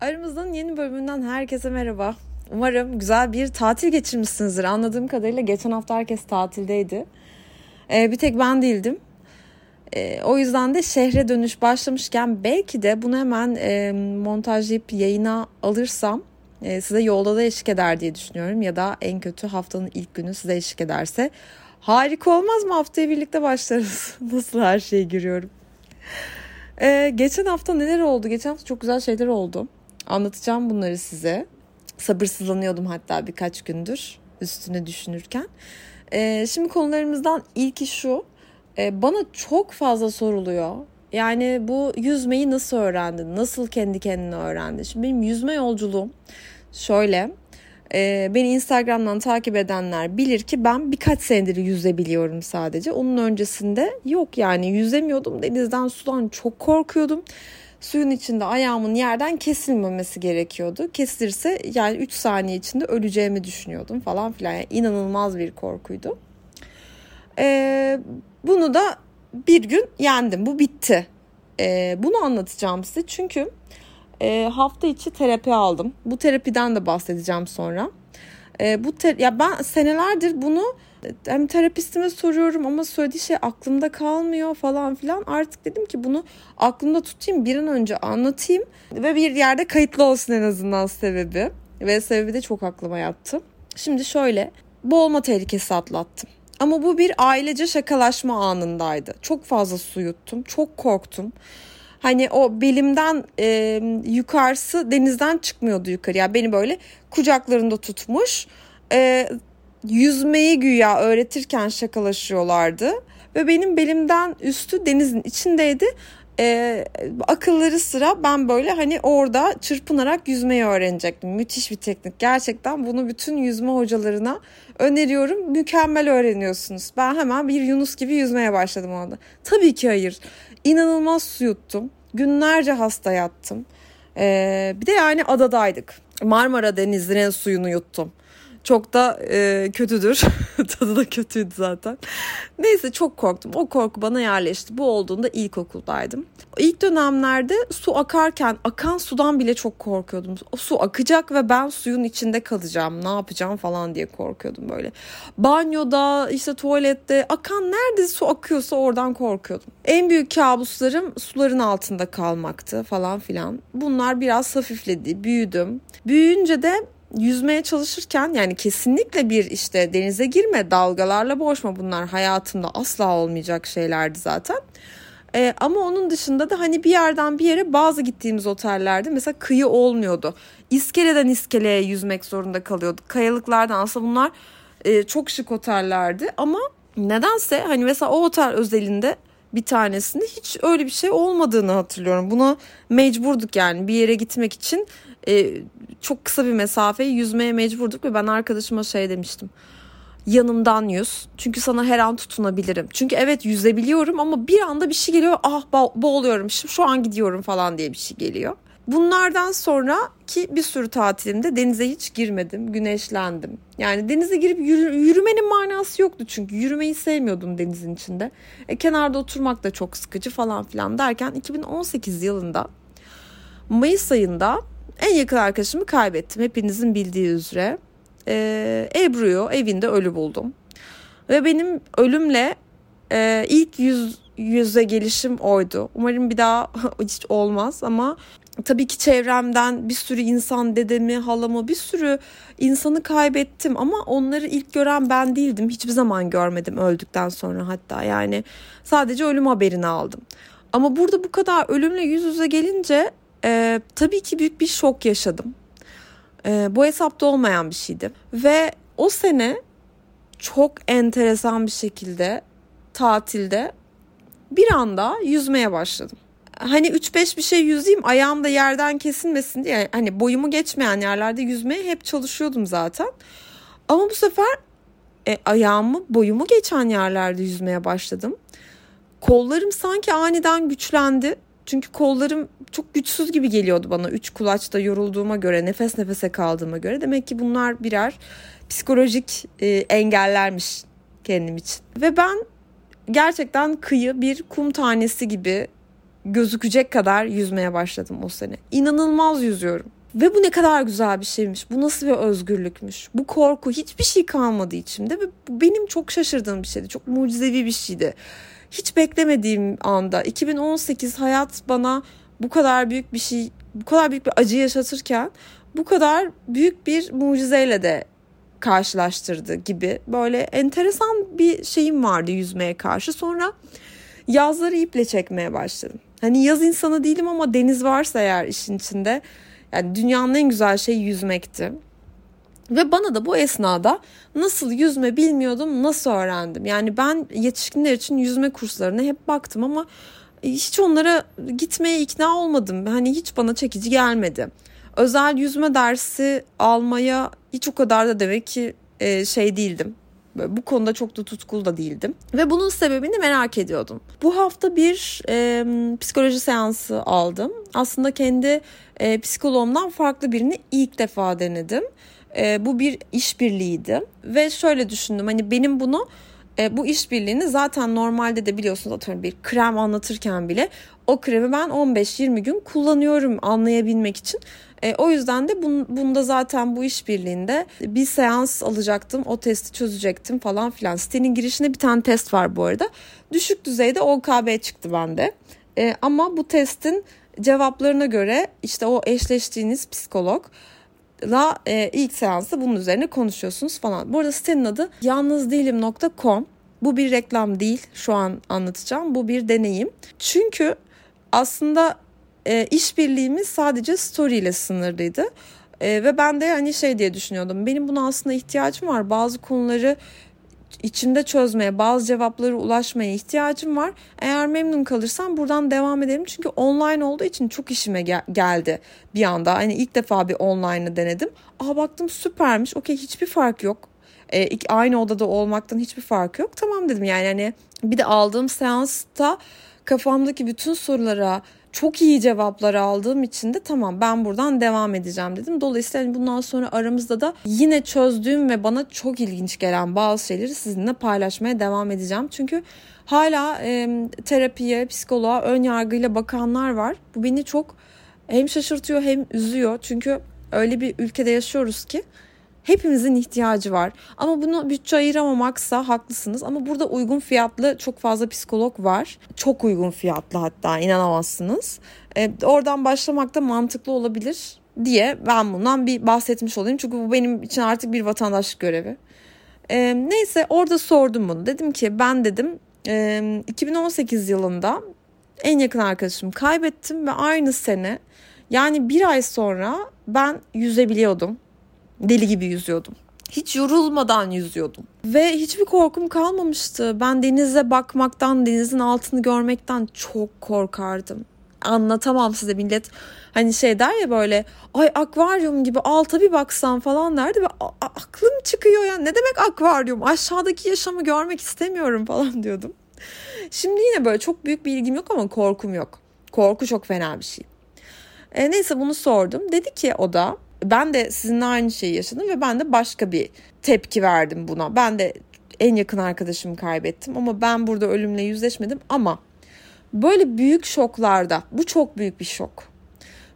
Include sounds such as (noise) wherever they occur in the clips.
Aramızdan yeni bölümünden herkese merhaba. Umarım güzel bir tatil geçirmişsinizdir. Anladığım kadarıyla geçen hafta herkes tatildeydi. Ee, bir tek ben değildim. Ee, o yüzden de şehre dönüş başlamışken belki de bunu hemen e, montajlayıp yayına alırsam e, size yolda da eşlik eder diye düşünüyorum. Ya da en kötü haftanın ilk günü size eşlik ederse harika olmaz mı? Haftaya birlikte başlarız. (laughs) Nasıl her şeyi görüyorum. Ee, geçen hafta neler oldu? Geçen hafta çok güzel şeyler oldu. Anlatacağım bunları size. Sabırsızlanıyordum hatta birkaç gündür üstüne düşünürken. Ee, şimdi konularımızdan ilki şu. Ee, bana çok fazla soruluyor. Yani bu yüzmeyi nasıl öğrendin? Nasıl kendi kendine öğrendin? Şimdi benim yüzme yolculuğum şöyle. E, beni Instagram'dan takip edenler bilir ki ben birkaç senedir yüzebiliyorum sadece. Onun öncesinde yok yani yüzemiyordum. Denizden sudan çok korkuyordum suyun içinde ayağımın yerden kesilmemesi gerekiyordu. Kesilirse yani 3 saniye içinde öleceğimi düşünüyordum falan filan. Yani inanılmaz bir korkuydu. Ee, bunu da bir gün yendim. Bu bitti. Ee, bunu anlatacağım size çünkü e, hafta içi terapi aldım. Bu terapiden de bahsedeceğim sonra. E, bu ter- ya ben senelerdir bunu hem terapistime soruyorum ama söylediği şey aklımda kalmıyor falan filan. Artık dedim ki bunu aklımda tutayım bir an önce anlatayım ve bir yerde kayıtlı olsun en azından sebebi. Ve sebebi de çok aklıma yattı. Şimdi şöyle boğulma tehlikesi atlattım. Ama bu bir ailece şakalaşma anındaydı. Çok fazla su yuttum. Çok korktum. Hani o belimden e, yukarısı denizden çıkmıyordu yukarıya. Yani beni böyle kucaklarında tutmuş. E, yüzmeyi güya öğretirken şakalaşıyorlardı. Ve benim belimden üstü denizin içindeydi. Ee, akılları sıra ben böyle hani orada çırpınarak yüzmeyi öğrenecektim. Müthiş bir teknik. Gerçekten bunu bütün yüzme hocalarına öneriyorum. Mükemmel öğreniyorsunuz. Ben hemen bir Yunus gibi yüzmeye başladım orada. Tabii ki hayır. İnanılmaz su yuttum. Günlerce hasta yattım. Ee, bir de yani adadaydık. Marmara Denizi'nin suyunu yuttum. Çok da e, kötüdür. (laughs) Tadı da kötüydü zaten. Neyse çok korktum. O korku bana yerleşti. Bu olduğunda ilkokuldaydım. İlk dönemlerde su akarken akan sudan bile çok korkuyordum. O su akacak ve ben suyun içinde kalacağım. Ne yapacağım falan diye korkuyordum böyle. Banyoda işte tuvalette akan nerede su akıyorsa oradan korkuyordum. En büyük kabuslarım suların altında kalmaktı falan filan. Bunlar biraz hafifledi. Büyüdüm. Büyüyünce de yüzmeye çalışırken yani kesinlikle bir işte denize girme, dalgalarla boğuşma bunlar hayatımda asla olmayacak şeylerdi zaten. Ee, ama onun dışında da hani bir yerden bir yere bazı gittiğimiz otellerde mesela kıyı olmuyordu. İskeleden iskeleye yüzmek zorunda kalıyorduk. Kayalıklardan aslında bunlar e, çok şık otellerdi ama nedense hani mesela o otel özelinde bir tanesinde hiç öyle bir şey olmadığını hatırlıyorum. Buna mecburduk yani bir yere gitmek için e, çok kısa bir mesafeyi yüzmeye mecburduk ve ben arkadaşıma şey demiştim. Yanımdan yüz. Çünkü sana her an tutunabilirim. Çünkü evet yüzebiliyorum ama bir anda bir şey geliyor. Ah boğuluyorum şimdi şu an gidiyorum falan diye bir şey geliyor. Bunlardan sonra ki bir sürü tatilimde denize hiç girmedim. Güneşlendim. Yani denize girip yürü, yürümenin manası yoktu çünkü. Yürümeyi sevmiyordum denizin içinde. E, kenarda oturmak da çok sıkıcı falan filan derken 2018 yılında Mayıs ayında en yakın arkadaşımı kaybettim. Hepinizin bildiği üzere. Ee, Ebru'yu evinde ölü buldum. Ve benim ölümle e, ilk yüz yüze gelişim oydu. Umarım bir daha (laughs) hiç olmaz ama tabii ki çevremden bir sürü insan dedemi, halamı bir sürü insanı kaybettim ama onları ilk gören ben değildim. Hiçbir zaman görmedim öldükten sonra hatta yani sadece ölüm haberini aldım. Ama burada bu kadar ölümle yüz yüze gelince e, tabii ki büyük bir şok yaşadım. E, bu hesapta olmayan bir şeydi. Ve o sene çok enteresan bir şekilde tatilde bir anda yüzmeye başladım. Hani 3-5 bir şey yüzeyim ayağım da yerden kesilmesin diye hani boyumu geçmeyen yerlerde yüzmeye hep çalışıyordum zaten. Ama bu sefer e, ayağımı boyumu geçen yerlerde yüzmeye başladım. Kollarım sanki aniden güçlendi. Çünkü kollarım çok güçsüz gibi geliyordu bana. Üç kulaçta yorulduğuma göre, nefes nefese kaldığıma göre. Demek ki bunlar birer psikolojik e, engellermiş kendim için. Ve ben gerçekten kıyı bir kum tanesi gibi gözükecek kadar yüzmeye başladım o sene. İnanılmaz yüzüyorum. Ve bu ne kadar güzel bir şeymiş. Bu nasıl bir özgürlükmüş. Bu korku hiçbir şey kalmadı içimde ve bu benim çok şaşırdığım bir şeydi. Çok mucizevi bir şeydi. Hiç beklemediğim anda 2018 hayat bana bu kadar büyük bir şey, bu kadar büyük bir acı yaşatırken bu kadar büyük bir mucizeyle de karşılaştırdı gibi böyle enteresan bir şeyim vardı yüzmeye karşı. Sonra yazları iple çekmeye başladım. Hani yaz insanı değilim ama deniz varsa eğer işin içinde yani dünyanın en güzel şeyi yüzmekti. Ve bana da bu esnada nasıl yüzme bilmiyordum, nasıl öğrendim. Yani ben yetişkinler için yüzme kurslarına hep baktım ama hiç onlara gitmeye ikna olmadım. Hani hiç bana çekici gelmedi. Özel yüzme dersi almaya hiç o kadar da demek ki e, şey değildim. Bu konuda çok da tutkulu da değildim. Ve bunun sebebini merak ediyordum. Bu hafta bir e, psikoloji seansı aldım. Aslında kendi e, psikoloğumdan farklı birini ilk defa denedim. E, bu bir işbirliğiydi. Ve şöyle düşündüm hani benim bunu e, bu işbirliğini zaten normalde de biliyorsunuz atıyorum bir krem anlatırken bile o kremi ben 15-20 gün kullanıyorum anlayabilmek için. E, o yüzden de bun, bunda zaten bu işbirliğinde bir seans alacaktım. O testi çözecektim falan filan. Sitenin girişinde bir tane test var bu arada. Düşük düzeyde OKB çıktı bende. E, ama bu testin cevaplarına göre işte o eşleştiğiniz psikolog la e, ilk seansta bunun üzerine konuşuyorsunuz falan. Bu arada sitenin adı yalnızdelim.com. Bu bir reklam değil şu an anlatacağım. Bu bir deneyim. Çünkü aslında e, işbirliğimiz sadece story ile sınırlıydı. E, ve ben de hani şey diye düşünüyordum. Benim buna aslında ihtiyacım var. Bazı konuları içinde çözmeye, bazı cevapları ulaşmaya ihtiyacım var. Eğer memnun kalırsam buradan devam edelim. Çünkü online olduğu için çok işime gel- geldi bir anda. Hani ilk defa bir online'ı denedim. Aa baktım süpermiş. Okey hiçbir fark yok. Ee, aynı odada olmaktan hiçbir fark yok. Tamam dedim yani hani bir de aldığım seansta kafamdaki bütün sorulara çok iyi cevaplar aldığım için de tamam ben buradan devam edeceğim dedim. Dolayısıyla hani bundan sonra aramızda da yine çözdüğüm ve bana çok ilginç gelen bazı şeyleri sizinle paylaşmaya devam edeceğim. Çünkü hala e, terapiye, psikoloğa ön yargıyla bakanlar var. Bu beni çok hem şaşırtıyor hem üzüyor. Çünkü öyle bir ülkede yaşıyoruz ki Hepimizin ihtiyacı var. Ama bunu bütçe ayıramamaksa haklısınız. Ama burada uygun fiyatlı çok fazla psikolog var. Çok uygun fiyatlı hatta inanamazsınız. E, oradan başlamak da mantıklı olabilir diye ben bundan bir bahsetmiş olayım. Çünkü bu benim için artık bir vatandaşlık görevi. E, neyse orada sordum bunu. Dedim ki ben dedim e, 2018 yılında en yakın arkadaşımı kaybettim ve aynı sene yani bir ay sonra ben yüzebiliyordum deli gibi yüzüyordum. Hiç yorulmadan yüzüyordum. Ve hiçbir korkum kalmamıştı. Ben denize bakmaktan, denizin altını görmekten çok korkardım. Anlatamam size millet. Hani şey der ya böyle ay akvaryum gibi alta bir baksan falan derdi ve aklım çıkıyor ya. Ne demek akvaryum? Aşağıdaki yaşamı görmek istemiyorum falan (laughs) diyordum. Şimdi yine böyle çok büyük bir ilgim yok ama korkum yok. Korku çok fena bir şey. E, neyse bunu sordum. Dedi ki o da ben de sizinle aynı şeyi yaşadım ve ben de başka bir tepki verdim buna. Ben de en yakın arkadaşımı kaybettim ama ben burada ölümle yüzleşmedim ama böyle büyük şoklarda bu çok büyük bir şok.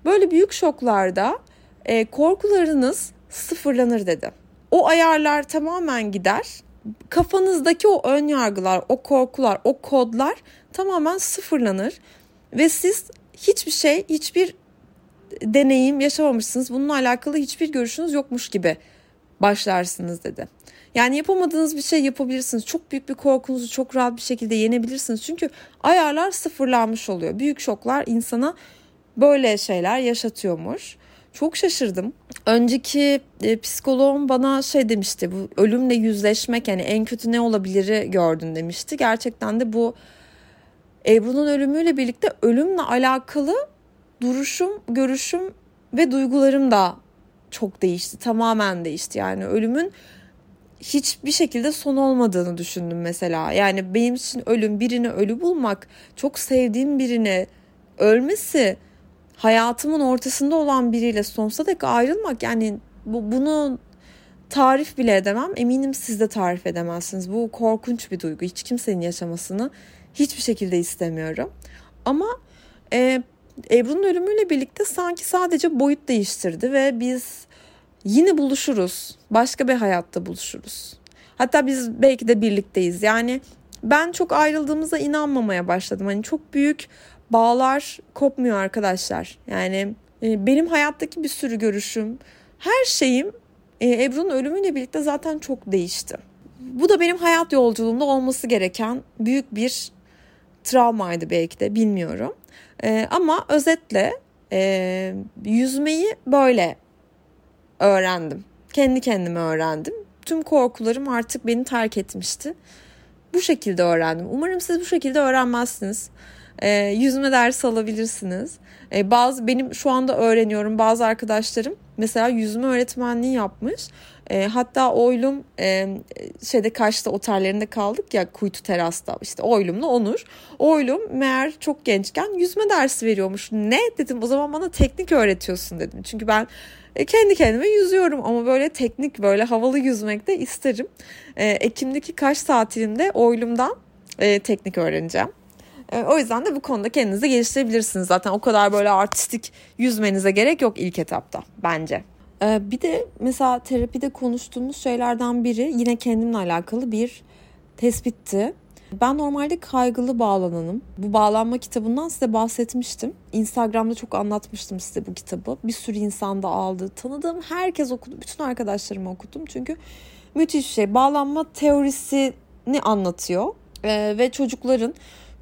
Böyle büyük şoklarda e, korkularınız sıfırlanır dedi. O ayarlar tamamen gider. Kafanızdaki o ön yargılar, o korkular, o kodlar tamamen sıfırlanır ve siz hiçbir şey, hiçbir deneyim yaşamamışsınız. Bununla alakalı hiçbir görüşünüz yokmuş gibi başlarsınız dedi. Yani yapamadığınız bir şey yapabilirsiniz. Çok büyük bir korkunuzu çok rahat bir şekilde yenebilirsiniz. Çünkü ayarlar sıfırlanmış oluyor. Büyük şoklar insana böyle şeyler yaşatıyormuş. Çok şaşırdım. Önceki e, psikoloğum bana şey demişti. Bu ölümle yüzleşmek yani en kötü ne olabiliri gördün demişti. Gerçekten de bu Ebru'nun ölümüyle birlikte ölümle alakalı duruşum, görüşüm ve duygularım da çok değişti. Tamamen değişti yani ölümün hiçbir şekilde son olmadığını düşündüm mesela. Yani benim için ölüm birini ölü bulmak, çok sevdiğim birini ölmesi, hayatımın ortasında olan biriyle sonsuza dek ayrılmak yani bu, bunu tarif bile edemem. Eminim siz de tarif edemezsiniz. Bu korkunç bir duygu. Hiç kimsenin yaşamasını hiçbir şekilde istemiyorum. Ama E, Ebru'nun ölümüyle birlikte sanki sadece boyut değiştirdi ve biz yine buluşuruz. Başka bir hayatta buluşuruz. Hatta biz belki de birlikteyiz. Yani ben çok ayrıldığımıza inanmamaya başladım. Hani çok büyük bağlar kopmuyor arkadaşlar. Yani e, benim hayattaki bir sürü görüşüm, her şeyim e, Ebru'nun ölümüyle birlikte zaten çok değişti. Bu da benim hayat yolculuğumda olması gereken büyük bir travmaydı belki de bilmiyorum. E, ama özetle e, yüzmeyi böyle öğrendim. Kendi kendime öğrendim. Tüm korkularım artık beni terk etmişti. Bu şekilde öğrendim. Umarım siz bu şekilde öğrenmezsiniz. E, yüzme dersi alabilirsiniz. E, bazı benim şu anda öğreniyorum bazı arkadaşlarım mesela yüzme öğretmenliği yapmış. E, hatta Oylum e, şeyde Kaş'ta otellerinde kaldık ya Kuytu Teras'ta işte Oylum'la Onur. Oylum meğer çok gençken yüzme dersi veriyormuş. Ne dedim o zaman bana teknik öğretiyorsun dedim. Çünkü ben e, kendi kendime yüzüyorum ama böyle teknik böyle havalı yüzmek de isterim. E, Ekim'deki Kaş tatilinde Oylum'dan e, teknik öğreneceğim. E, o yüzden de bu konuda kendinizi geliştirebilirsiniz. Zaten o kadar böyle artistik yüzmenize gerek yok ilk etapta bence. E, bir de mesela terapide konuştuğumuz şeylerden biri yine kendimle alakalı bir tespitti. Ben normalde kaygılı bağlananım. Bu bağlanma kitabından size bahsetmiştim. Instagram'da çok anlatmıştım size bu kitabı. Bir sürü insan da aldı. Tanıdığım herkes okudu. Bütün arkadaşlarıma okudum. Çünkü müthiş bir şey. Bağlanma teorisini anlatıyor. Ee, ve çocukların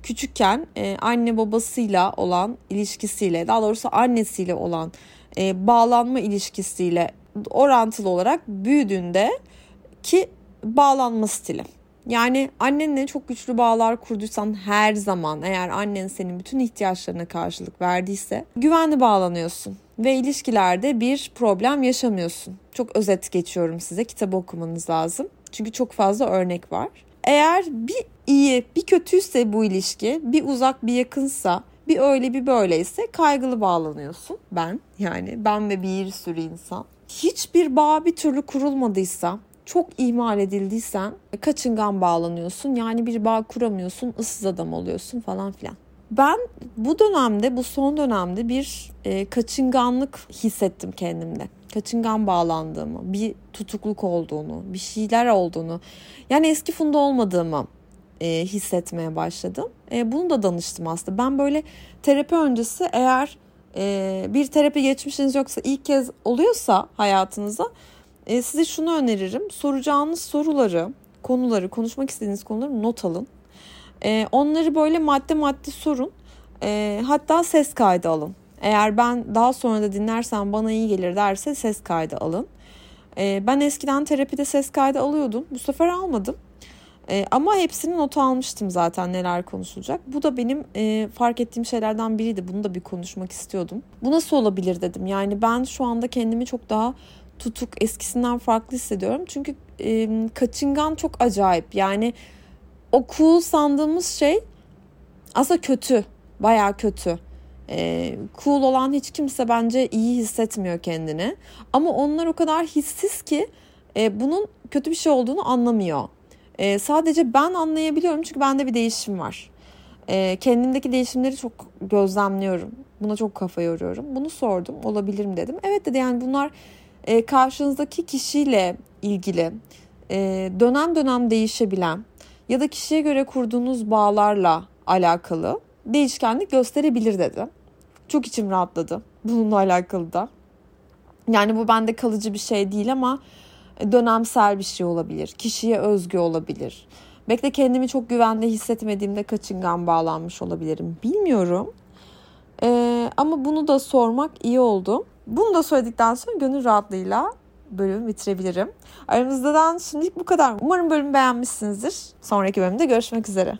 küçükken e, anne babasıyla olan ilişkisiyle daha doğrusu annesiyle olan e, bağlanma ilişkisiyle orantılı olarak büyüdüğünde ki bağlanma stili. Yani annenle çok güçlü bağlar kurduysan her zaman eğer annen senin bütün ihtiyaçlarına karşılık verdiyse güvenli bağlanıyorsun ve ilişkilerde bir problem yaşamıyorsun. Çok özet geçiyorum size kitabı okumanız lazım. Çünkü çok fazla örnek var. Eğer bir iyi bir kötüyse bu ilişki bir uzak bir yakınsa bir öyle bir böyleyse kaygılı bağlanıyorsun. Ben yani ben ve bir sürü insan. Hiçbir bağ bir türlü kurulmadıysa çok ihmal edildiysen kaçıngan bağlanıyorsun. Yani bir bağ kuramıyorsun, ıssız adam oluyorsun falan filan. Ben bu dönemde, bu son dönemde bir e, kaçınganlık hissettim kendimde. Kaçıngan bağlandığımı, bir tutukluk olduğunu, bir şeyler olduğunu. Yani eski Funda olmadığımı e, hissetmeye başladım. E, bunu da danıştım aslında. Ben böyle terapi öncesi eğer e, bir terapi geçmişiniz yoksa ilk kez oluyorsa hayatınıza e, size şunu öneririm. Soracağınız soruları, konuları, konuşmak istediğiniz konuları not alın. E, onları böyle madde madde sorun. E, hatta ses kaydı alın. Eğer ben daha sonra da dinlersem bana iyi gelir derse ses kaydı alın. E, ben eskiden terapide ses kaydı alıyordum. Bu sefer almadım. E, ama hepsini not almıştım zaten neler konuşulacak. Bu da benim e, fark ettiğim şeylerden biriydi. Bunu da bir konuşmak istiyordum. Bu nasıl olabilir dedim. Yani ben şu anda kendimi çok daha tutuk eskisinden farklı hissediyorum. Çünkü e, kaçıngan çok acayip. Yani o cool sandığımız şey aslında kötü. Baya kötü. E, cool olan hiç kimse bence iyi hissetmiyor kendini. Ama onlar o kadar hissiz ki e, bunun kötü bir şey olduğunu anlamıyor. E, sadece ben anlayabiliyorum çünkü bende bir değişim var. E, kendimdeki değişimleri çok gözlemliyorum. Buna çok kafa yoruyorum. Bunu sordum. Olabilir mi dedim. Evet dedi yani bunlar e, karşınızdaki kişiyle ilgili e, dönem dönem değişebilen ya da kişiye göre kurduğunuz bağlarla alakalı değişkenlik gösterebilir dedi. Çok içim rahatladı bununla alakalı da. Yani bu bende kalıcı bir şey değil ama dönemsel bir şey olabilir. Kişiye özgü olabilir. Belki de kendimi çok güvende hissetmediğimde kaçıngan bağlanmış olabilirim. Bilmiyorum. Ee, ama bunu da sormak iyi oldu. Bunu da söyledikten sonra gönül rahatlığıyla bölümü bitirebilirim. Aramızdan şimdilik bu kadar. Umarım bölümü beğenmişsinizdir. Sonraki bölümde görüşmek üzere.